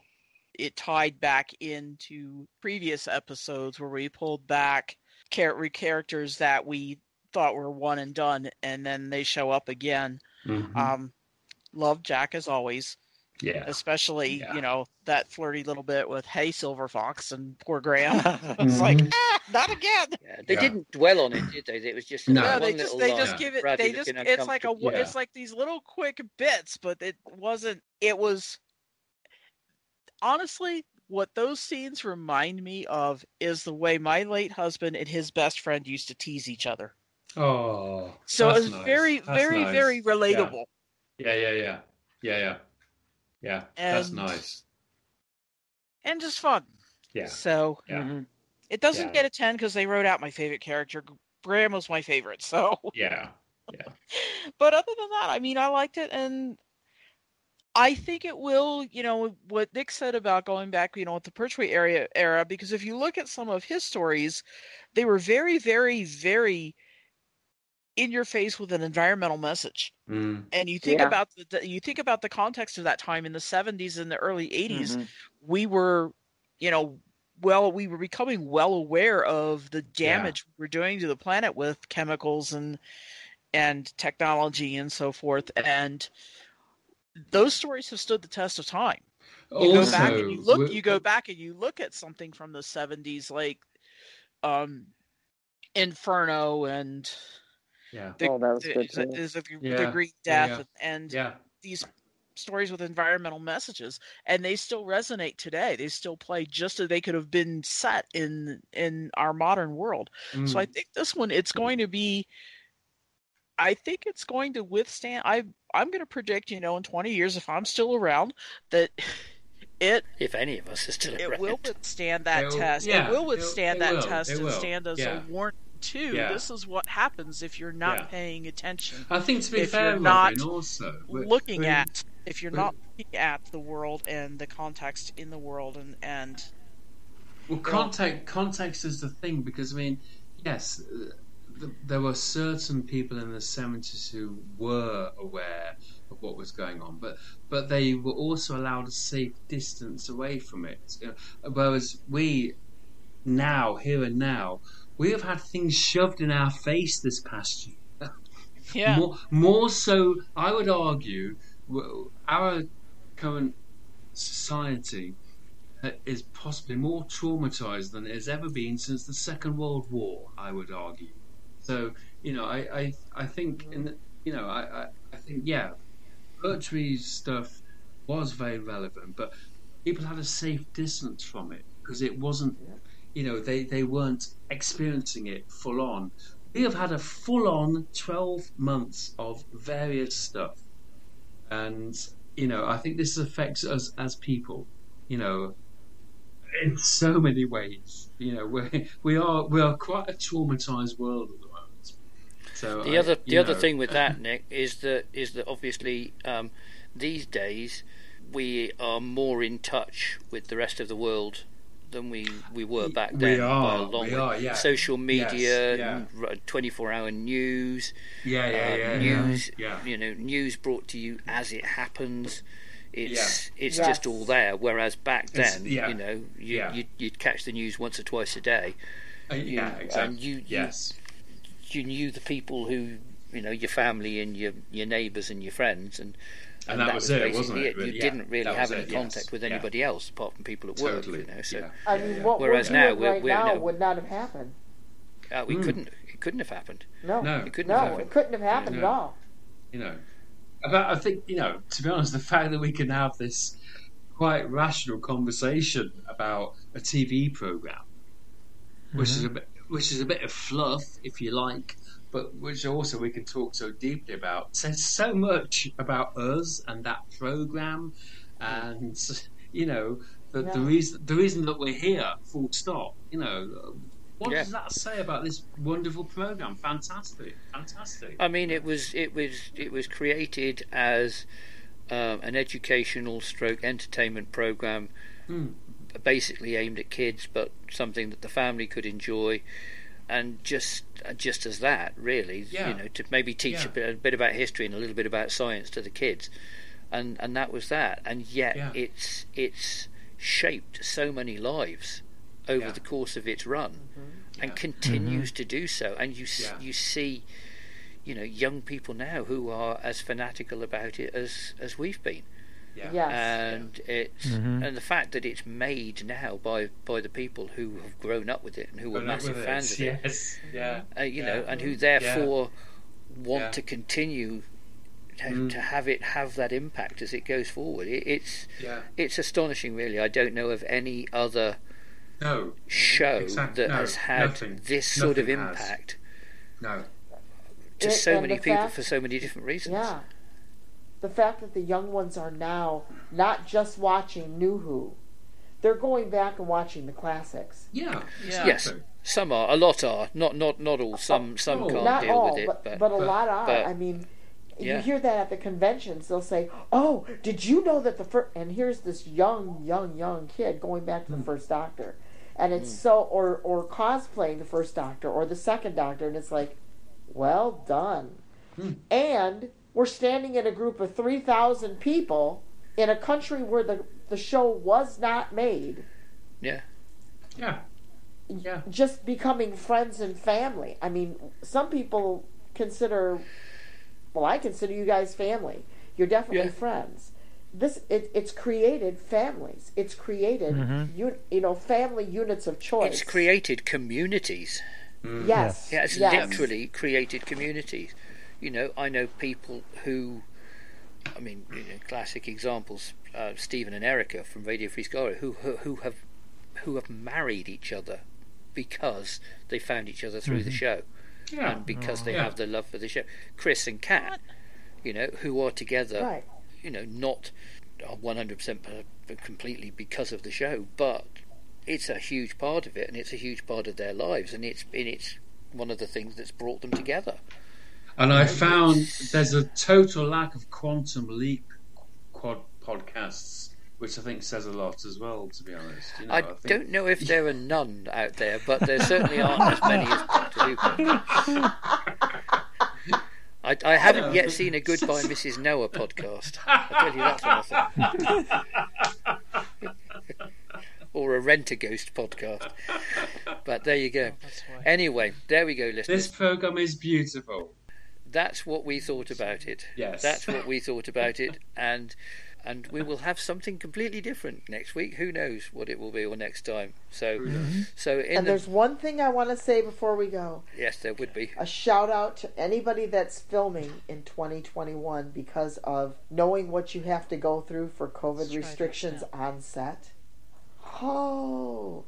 it tied back into previous episodes where we pulled back char- characters that we thought were one and done and then they show up again Mhm. um love jack as always yeah. especially Yeah. you know that flirty little bit with "Hey Silver Fox" and poor Graham. it's like Mhm. ah, not again. Yeah, they Yeah. didn't dwell on it, did they? It was just No. No, they just they line. just give it. Bradley they just it's like a uncomfortable. it's like these little quick bits, but it wasn't. It was honestly what those scenes remind me of is the way my late husband and his best friend used to tease each other. Oh, So it was nice. very That's very nice. very relatable. Yeah, yeah, yeah, yeah, yeah, yeah. Yeah, that's nice. and just fun. Yeah, So yeah. Mhm. it doesn't Yeah. get a ten because they wrote out my favorite character. Graham was my favorite. So yeah. Yeah. but other than that, I mean, I liked it, and I think it will. You know what Nick said about going back, you know, with the Pertwee area era, because if you look at some of his stories, they were very, very, very in your face with an environmental message. Mm. And you think Yeah. about the, the you think about the context of that time in the 70s and the early 80s, Mhm. we were, you know, well, we were becoming well aware of the damage yeah. we are doing to the planet with chemicals and and technology and so forth, and those stories have stood the test of time. You also, go back and you look. You go back and you look at something from the '70s, like um, Inferno and yeah, the, oh, that was good the, the, the, yeah. the Green Death yeah, yeah. and yeah. these stories with environmental messages, and they still resonate today. They still play just as they could have been set in in our modern world. Mm. So I think this one, it's going to be. I think it's going to withstand. I I'm going to predict, you know, in 20 years, if I'm still around, that it if any of us is still it around. will withstand that will, test. Yeah, it will withstand it, it that will, test and stand as yeah. a warning too. Yeah. This is what happens if you're not yeah. paying attention. I think to be if fair, you're not also looking at if you're not looking at the world and the context in the world and and well, context context is the thing because I mean, yes, there were certain people in the 70s who were aware of what was going on, but but they were also allowed a safe distance away from it. Whereas we now, here and now, we have had things shoved in our face this past year. Yeah. more, more so, I would argue, our current society uh, is possibly more traumatized than it has ever been since the Second World War. I would argue. So you know, I I, I think in the, you know I, I, I think yeah, Pertwee stuff was very relevant, but people had a safe distance from it because it wasn't you know they they weren't experiencing it full on. We have had a full on twelve months of various stuff, and you know I think this affects us as people. You know, in so many ways. You know, we we are we are quite a traumatized world at the moment. so the I, other the know. other thing with that, Nick, is that is that obviously um, these days we are more in touch with the rest of the world than we, we were back then. We are. By a long we are. Yeah. Social media, twenty four hour news. Yeah, yeah, uh, yeah. News. Yeah. You know, news brought to you as it happens. It's yeah. it's yes. just all there. Whereas back then, yeah. you know, you, yeah. you'd, you'd, catch the news once or twice a day. Uh, yeah, exactly. And you, you yes you knew the people who you know your family and your your neighbours and your friends and and, and that, that, was, was it, wasn't it? You yeah, didn't really have any it, contact yes. with anybody yeah. else apart from people at work. Totally. You know, so yeah. I mean, what whereas we're now we're, right we're, now no, would not have happened. Uh, we mm. couldn't. It couldn't have happened. No, no, it couldn't no, have happened. it couldn't have happened at all. You know, about I think you know. To be honest, the fact that we can have this quite rational conversation about a TV program, mm-hmm. which is a bit, which is a bit of fluff, if you like, but which also we can talk so deeply about says so much about us and that program, and you know the, yeah. the reason the reason that we're here. Full stop. You know. What yeah. does that say about this wonderful program? Fantastic, fantastic. I mean, it was it was it was created as um, an educational stroke entertainment program, mm. basically aimed at kids, but something that the family could enjoy and just just as that, really, yeah. you know, to maybe teach yeah. a, bit, a, bit, about history and a little bit about science to the kids, and and that was that. And yet, yeah. it's it's shaped so many lives over the course of its run, mm-hmm. and continues mm-hmm. to do so. And you you see, you know, young people now who are as fanatical about it as as we've been. Yeah. Yes. And it's mm-hmm. and the fact that it's made now by by the people who have grown up with it and who grown are massive fans it. of it. Yes. Yeah. Uh, you yeah. know, and who therefore want to continue to, mm. to, have it have that impact as it goes forward. It, it's it's astonishing, really. I don't know of any other no show exactly. that no, has had nothing. this sort nothing of impact. Has. No. To It- so many people fact- for so many different reasons. Yeah. The fact that the young ones are now not just watching New Who, they're going back and watching the classics. Yeah. Yeah. Yes, some are. A lot are. Not not not all. Some oh. some Oh, can't not deal all, with it. but, but, but a lot are. but- I mean, Yeah. you hear that at the conventions. They'll say, "Oh, did you know that the first?" And here's this young, young, young kid going back to the hmm. first Doctor, and it's hmm. so or or cosplaying the first Doctor or the second Doctor, and it's like, well done. Hmm. And we're standing in a group of three thousand people in a country where the the show was not made. yeah. Yeah. Yeah. just becoming friends and family. I mean, some people consider, well, I consider you guys family. You're definitely Yeah. friends. This it, it's created families. It's created mm-hmm. you, you know family units of choice. It's created communities. Mm. yes, Yeah, it's yes. literally created communities. You know, I know people who, I mean, you know, classic examples: uh, Stephen and Erica from Radio Free Skaro, who, who who have who have married each other because they found each other through the show, Yeah. and because they Yeah. have the love for the show. Chris and Kat, you know, who are together, Right. you know, not one hundred percent completely because of the show, but it's a huge part of it, and it's a huge part of their lives, and it's and it's one of the things that's brought them together. And I found there's a total lack of quantum leap quad podcasts, which I think says a lot as well. To be honest, you know, I think- don't know if there are none out there, but there certainly aren't as many as Doctor Who. I, I haven't yet seen a Goodbye Mrs. Noah podcast. I'll tell you that for nothing. or a Rent a Ghost podcast. But there you go. Oh, anyway, there we go, listeners. This program is beautiful. That's what we thought about it. Yes. That's what we thought about it, and and we will have something completely different next week. Who knows what it will be or next time? So, mm-hmm. so in And the there's one thing I want to say before we go. yes, there would be. A shout out to anybody that's filming in 2021 because of knowing what you have to go through for COVID Let's restrictions on set. Oh,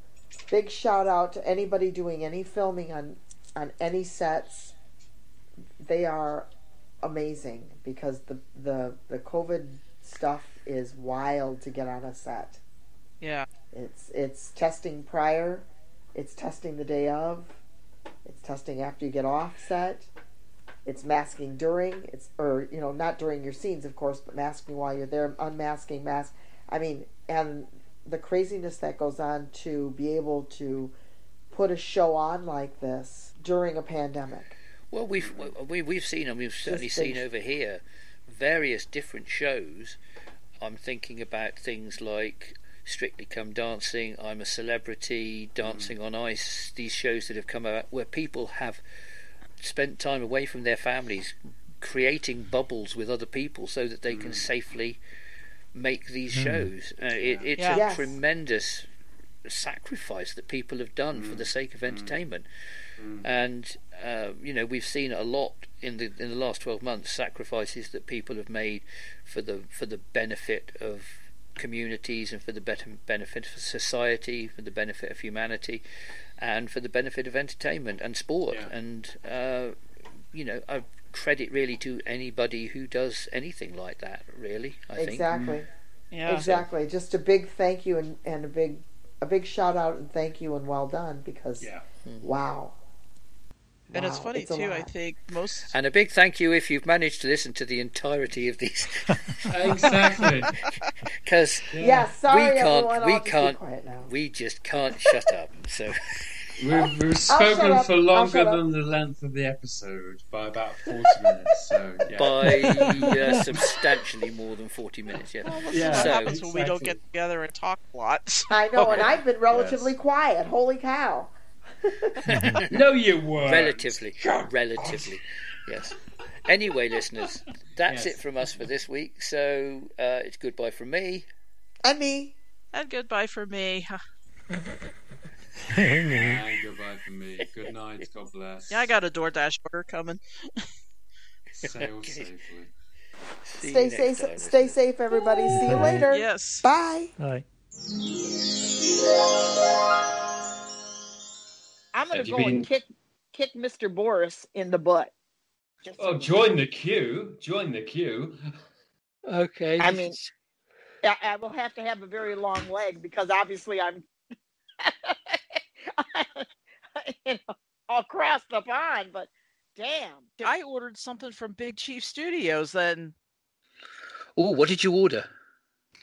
big shout out to anybody doing any filming on on any sets. They are amazing because the the the COVID stuff is wild to get on a set. Yeah. It's it's testing prior, it's testing the day of, it's testing after you get off set, it's masking during, it's or you know not during your scenes of course, but masking while you're there, unmasking, mask. I mean, and the craziness that goes on to be able to put a show on like this during a pandemic. Well, we've we, we've seen and we've certainly Just seen big- over here various different shows. I'm thinking about things like Strictly Come Dancing, I'm a Celebrity, Dancing mm. on Ice. These shows that have come out where people have spent time away from their families, creating bubbles with other people so that they can mm. safely make these hmm. shows. Uh, it, it's Yeah. a Yes. tremendous sacrifice that people have done for the mm. sake of entertainment. And uh, you know we've seen a lot in the in the last twelve months sacrifices that people have made for the for the benefit of communities and for the better benefit of society, for the benefit of humanity, and for the benefit of entertainment and sport. Yeah. And uh, you know, I credit really to anybody who does anything like that. Really, I think. Exactly. Yeah. Exactly. Just a big thank you and, and a big a big shout out and thank you and well done because Yeah. wow. And it's funny it's a too. I think most And a big thank you if you've managed to listen to the entirety of these, Exactly. because Yeah, sorry we can't, everyone. we I'll just can't, quiet now. we just can't shut up. So. We've, we've spoken for longer than the length of the episode by about 40 minutes. So, yeah. by uh, substantially more than 40 minutes, yeah. Yeah, So- happens when we don't get together and talk a lot. I know, and I've been relatively quiet. Holy cow. No, you weren't. Relatively. God. Relatively. Yes. Anyway, listeners, that's Yes. it from us for this week. So uh, it's goodbye from me. And me. and goodbye for me. And goodbye from me. Good night. God bless. Yeah, I got a DoorDash order coming. Sail Okay. safely. See Stay next safe time, stay safe everybody. See you later. Yes. Bye. Hi. I'm gonna Have you go and kick kick Mr. Boris in the butt. Just Oh, so- join the queue. Join the queue. Okay. I mean- I, I will have to have a very long leg because obviously I'm you know, all crossed up on, but damn. I ordered something from Big Chief Studios. Then oh, what did you order?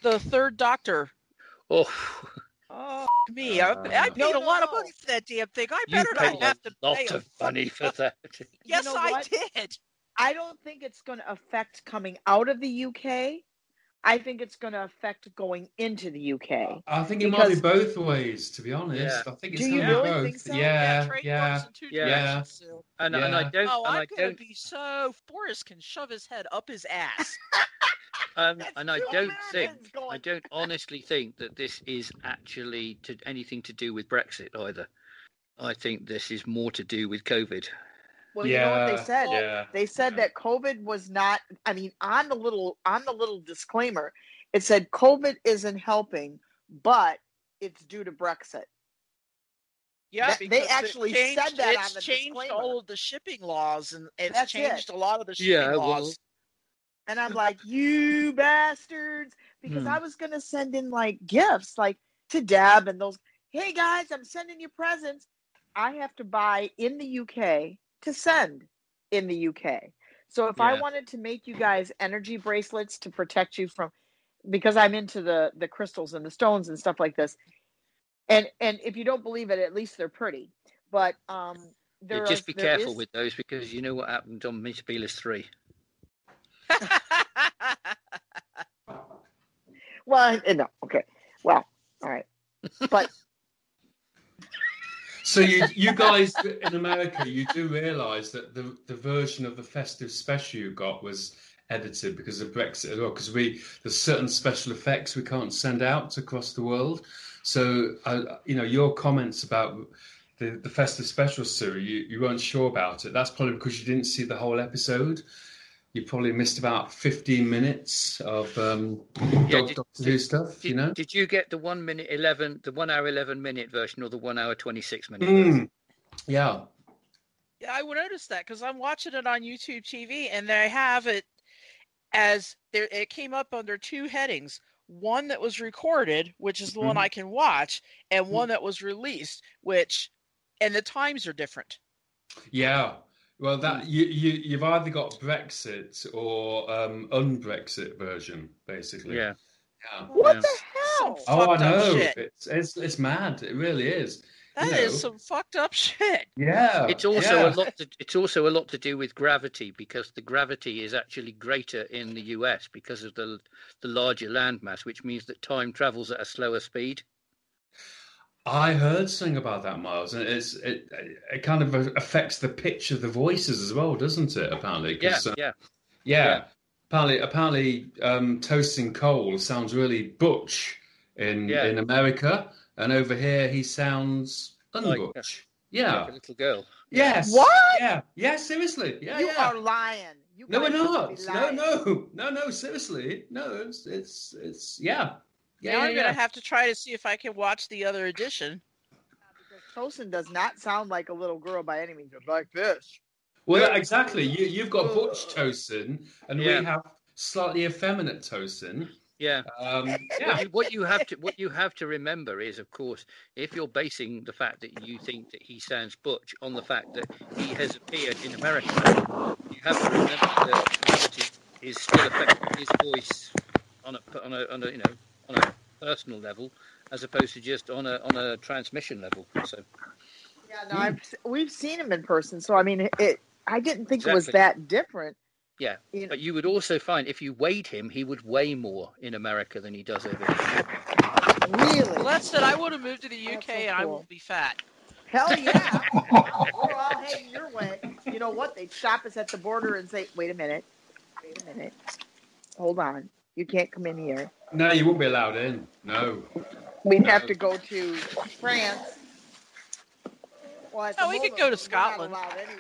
the Third Doctor. Oh, Oh me! I, I Uh, paid No, a lot of money for that damn thing. I you better not have a to lot pay. a lot of money for that. Yes, know I what? did. I don't think it's going to affect coming out of the UK, I think it's going to affect going into the UK. I think it might be both ways, to be honest. Yeah. I think it's going to be really both. think so? Yeah, trade yeah. goes in Yeah. directions, Sue. And, and I don't. Oh, and I'm I gonna be so Forrest can shove his head up his ass. Um, and I don't think. going- I don't honestly think that this is actually to anything to do with Brexit either. I think this is more to do with COVID. Well, you know what they said? yeah, They said yeah. that COVID was not. I mean, on the little on the little disclaimer, it said COVID isn't helping, but it's due to Brexit. Yeah, That- they actually changed, said that it's on the changed disclaimer. all of the shipping laws, and it's That's changed it. a lot of the shipping Yeah, well- laws. And I'm like, you bastards, because Hmm. I was gonna send in like gifts, like to Deb and those. Hey guys, I'm sending you presents. I have to buy in the UK to send in the UK. So if I wanted to make you guys energy bracelets to protect you from, because I'm into the the crystals and the stones and stuff like this, and and if you don't believe it, at least they're pretty. But um, Yeah, just are- be there careful is- with those because you know what happened on Metebelis three. Well, no, okay. Well, all right. But So you, you guys in America, you do realise that the the version of the festive special you got was edited because of Brexit as well. Because we there's certain special effects we can't send out across the world. So uh, you know your comments about the the festive special, Sue, you you weren't sure about it. That's probably because you didn't see the whole episode. You probably missed about 15 minutes of um, Yeah, Doc- did- Doctor Who stuff. Did, you know. did you get the one minute eleven, the one hour eleven minute version, or the one hour twenty six minute version? Mm. Yeah. Yeah, I would notice that because I'm watching it on YouTube TV, and they have it as there. It came up under two headings: one that was recorded, which is the one Mhm. I can watch, and one that was released, which, and the times are different. Yeah. Well, that you, you you've either got Brexit or um, un-Brexit version, basically. Yeah. Yeah. what Yeah. the hell? Some Oh, I know. It's, it's it's mad. It really is. That you is know. some fucked up shit. Yeah. It's also yeah. a lot. To, it's also a lot to do with gravity because the gravity is actually greater in the US because of the the larger landmass, which means that time travels at a slower speed. I heard something about that, Miles, and it's it it kind of affects the pitch of the voices as well, doesn't it? Apparently, Yeah, uh, yeah. yeah. Yeah. Apparently, apparently, um, Tosin Cole sounds really butch in Yeah. in America, and over here he sounds Like, unbutch. yeah. Like a little girl. Yes. What? Yeah. Yeah. Seriously. Yeah. you yeah. are lying. You No, we're not. No, no, no, no. Seriously, no. It's it's it's yeah. Yeah. now yeah, I'm gonna have to try to see if I can watch the other edition. Tosin does not sound like a little girl by any means. Like this. Well, exactly. You you've got butch Tosin, and Yeah. we have slightly effeminate Tosin. Yeah. Um, What yeah. you, what you have to what you have to remember is, of course, if you're basing the fact that you think that he sounds butch on the fact that he has appeared in America, you have to remember that gravity is still affecting his voice on a on a, on a you know on a personal level, as opposed to just on a on a transmission level. So Yeah, no, I've, we've seen him in person, so I mean, it. it I didn't think it was that different. yeah, You know, but you would also find if you weighed him, he would weigh more in America than he does over here. really? Well, that's it. I would have moved to the UK, That's so and I cool. won't be fat. Hell yeah! Oh, We're all heading your way. You know what? They'd stop us at the border and say, "Wait a minute, wait a minute, hold on. You can't come in here. No, you won't be allowed in. No. We'd No. have to go to France." Well, No, the we could go to Scotland. any-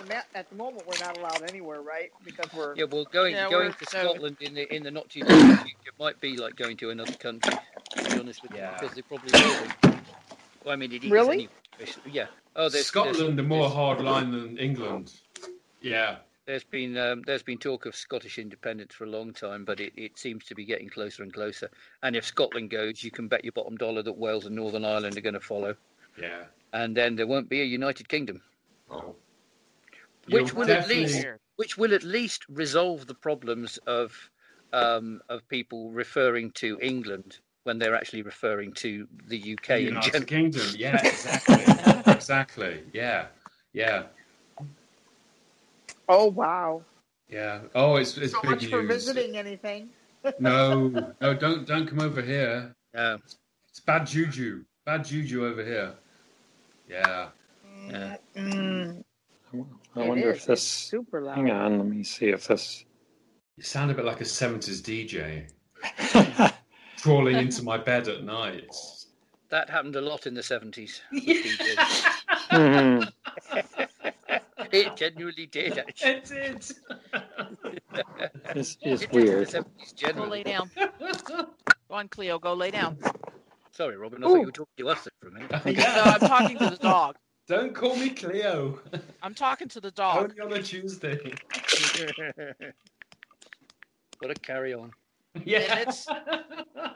in the at the moment, we're not allowed anywhere, right? Because we're Yeah, well, going Yeah, going we're- to no. Scotland in the in the not too distant future might be like going to another country. To be honest with Yeah. you, because they probably will be. Well, I mean, it is Really? anyway. Yeah. Oh, there's Scotland there's, are more there's- hard line than England. Yeah. There's been um, there's been talk of Scottish independence for a long time, but it, it seems to be getting closer and closer. And if Scotland goes, you can bet your bottom dollar that Wales and Northern Ireland are going to follow, Yeah. and then there won't be a United Kingdom, Oh. Which You'll will at least- which will at least resolve the problems of um, of people referring to England when they're actually referring to the UK in United. Kingdom. Yeah, exactly. exactly. Yeah. Yeah. Oh wow, Yeah. Oh, it's it's so big much for visiting anything. No, no, don't don't come over here. Yeah. It's bad juju. Bad juju over here. Yeah. Yeah. Mm, I wonder is. if this. It's super loud. Hang on, let me see if this. You sound a bit like a 70s DJ crawling into my bed at night. That happened a lot in the 70s. It genuinely did, actually. It did. This It is did in weird. 70s go lay down. Go on, Cleo. Go lay down. Sorry, Robin, I thought you were talking to us for a minute. No, I'm talking to the dog. Don't call me Cleo. I'm talking to the dog. Only on a Tuesday. what a carry on. Yeah. it's-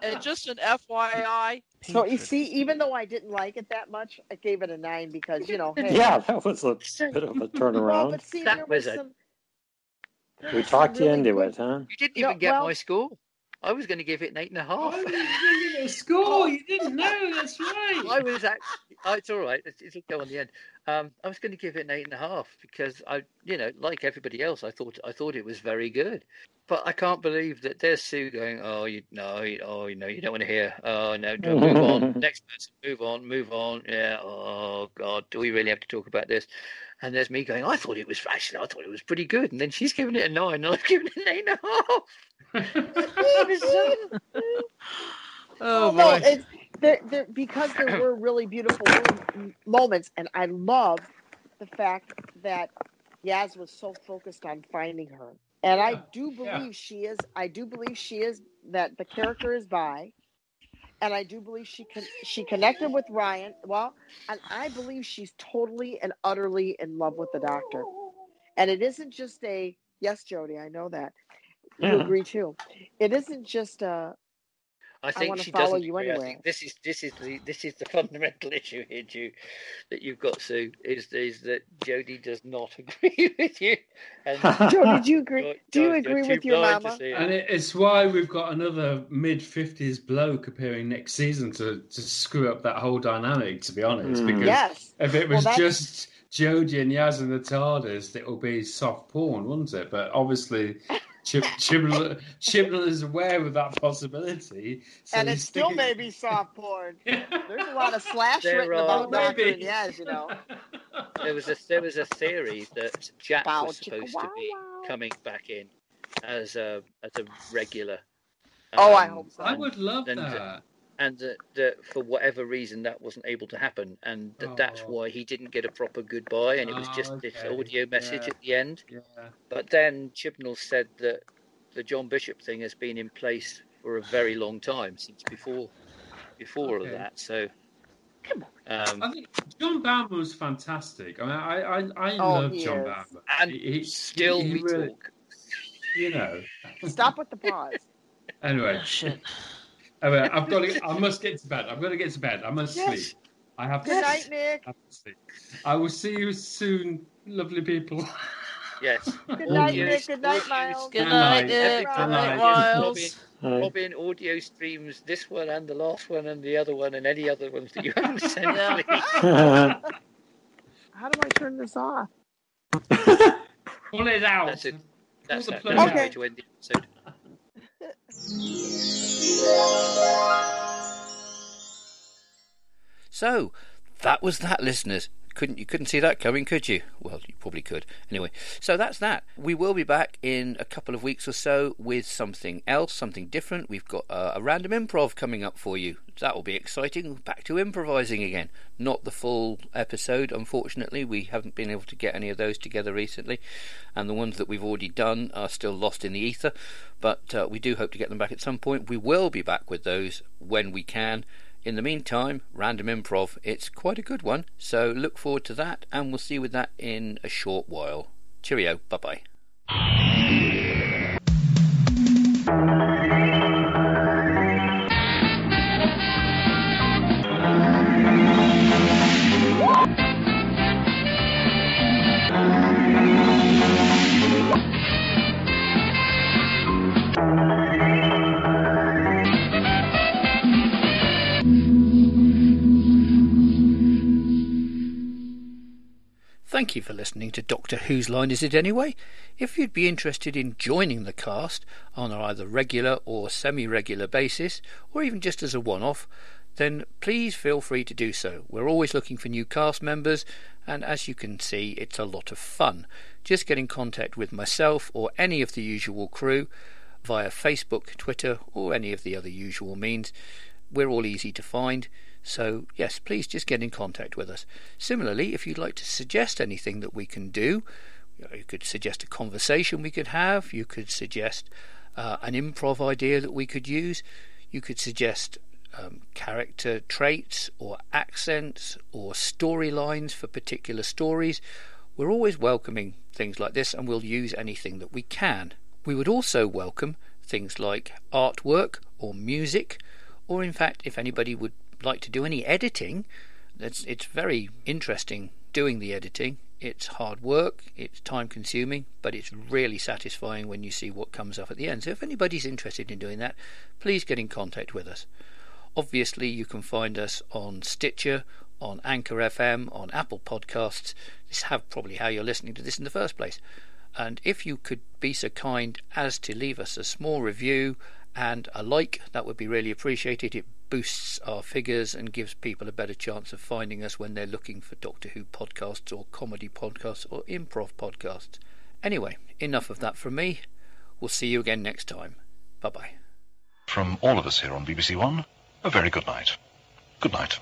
And just an FYI, So you see, even though I didn't like it that much, I gave it a nine because you know. Hey, Yeah, that was a bit of a turnaround. but see, That was was a- some. there We was some talked you really into good- it, huh? You didn't No, even get well- my score. I was going to give it an eight and a half. Oh, you didn't get a score. You didn't know. That's right. I was actually, oh, it's all right. It's, it'll go on the end. Um, I was going to give it an eight and a half because I, you know, like everybody else, I thought I thought it was very good. But I can't believe that there's Sue going, oh, you no, you, oh, no, you don't want to hear. Oh no, move on. Next person, move on, move on. Yeah. Oh God, do we really have to talk about this? And there's me going, I thought it was actually, I thought it was pretty good. And then she's giving it a nine, and I've given it an eight and a half. oh no, boy, there, there because there were really beautiful moments, and I love the fact that Yaz was so focused on finding her, and I do believe yeah. she is. I do believe she is that the character is by, and I do believe she con- she connected with Ryan. Well, and I believe she's totally and utterly in love with the doctor, and it isn't just a yes, Jodie. I know that. You Yeah. agree too. It isn't just a I think wanna she follow doesn't. you agree. I anywhere. think this is this is the this is the fundamental issue here, Ju, that you've got, Sue, is is that Jodie does not agree with you. And Joe, did you agree? you're- Do you agree with your mama? it. And it's why we've got another mid 50s bloke appearing next season to, to screw up that whole dynamic, to be honest. Mm. Because Yes. if it was that's- just Jodie and Yaz and the TARDIS, it will be soft porn, wouldn't it? But obviously, Chib- Chibnall, Chibnall is aware of that possibility. So and it still sticking- may be soft porn. There's a lot of slash There written are- about Doctor Maybe. and Yes, you know. there was a there was a theory that Jack Bow, was chicka, supposed wow, to be wow. coming back in as a as a regular. Oh, I Um, hope so. I would love And, uh, that. And that, that for whatever reason that wasn't able to happen, and that that's Oh. why he didn't get a proper goodbye, and it was Oh, just this audio message Yeah. at the end. Yeah. But then Chibnall said that the John Bishop thing has been in place for a very long time since before before all of that. So, I um, think John Bauer was fantastic. I mean, I I, I Oh, love he John is. Bauer. and He- he- still he we really- talk. You know. Stop with the pause. Anyway, Oh, shit. anyway, I've got to. I must get to bed. I've got to get to bed. I must Yes. sleep. I have to Good sleep. night, Nick. I have to sleep. I will see you soon, lovely people. Yes. Good night, Nick. Good night, audio- Miles. Good Good night, night. Nick. Good Good night. night, Miles. Robin, Hi. Audio streams this one and the last one and the other one and any other ones that you haven't sent. Yeah. please. How do I turn this off? Pull it out. That's it. That's, the that, plug that's out. how to end the episode. So that was that, listeners. Couldn't you couldn't see that coming, could you? Well, you probably could. Anyway, so that's that. We will be back in a couple of weeks or so with something else, something different. We've got uh, a random improv coming up for you. That will be exciting. Back to improvising again. Not the full episode, unfortunately. We haven't been able to get any of those together recently, and the ones that we've already done are still lost in the ether. But uh, we do hope to get them back at some point. We will be back with those when we can. In the meantime, random improv, it's quite a good one, so look forward to that, and we'll see you with that in a short while. Cheerio, bye bye. Thank you for listening to Doctor Whose Line Is It Anyway? If you'd be interested in joining the cast on either regular or semi regular basis, or even just as a one off, then please feel free to do so. We're always looking for new cast members, and as you can see, it's a lot of fun. Just get in contact with myself or any of the usual crew via Facebook, Twitter, or any of the other usual means. We're all easy to find. So, yes, please just get in contact with us. Similarly, if you'd like to suggest anything that we can do, you could suggest a conversation we could have, you could suggest uh, an improv idea that we could use, you could suggest um, character traits or accents or storylines for particular stories. We're always welcoming things like this and we'll use anything that we can. We would also welcome things like artwork or music, or in fact, if anybody would like to do any editing, it's, it's very interesting doing the editing. It's hard work, it's time consuming, but it's really satisfying when you see what comes up at the end. So if anybody's interested in doing that, please get in contact with us. Obviously, you can find us on Stitcher, on Anchor FM, on Apple Podcasts. This is probably how you're listening to this in the first place. And if you could be so kind as to leave us a small review and a like, that would be really appreciated. It boosts our figures and gives people a better chance of finding us when they're looking for Doctor Who podcasts or comedy podcasts or improv podcasts. Anyway, enough of that from me. We'll see you again next time. Bye bye. From all of us here on BBC One, a very good night. Good night.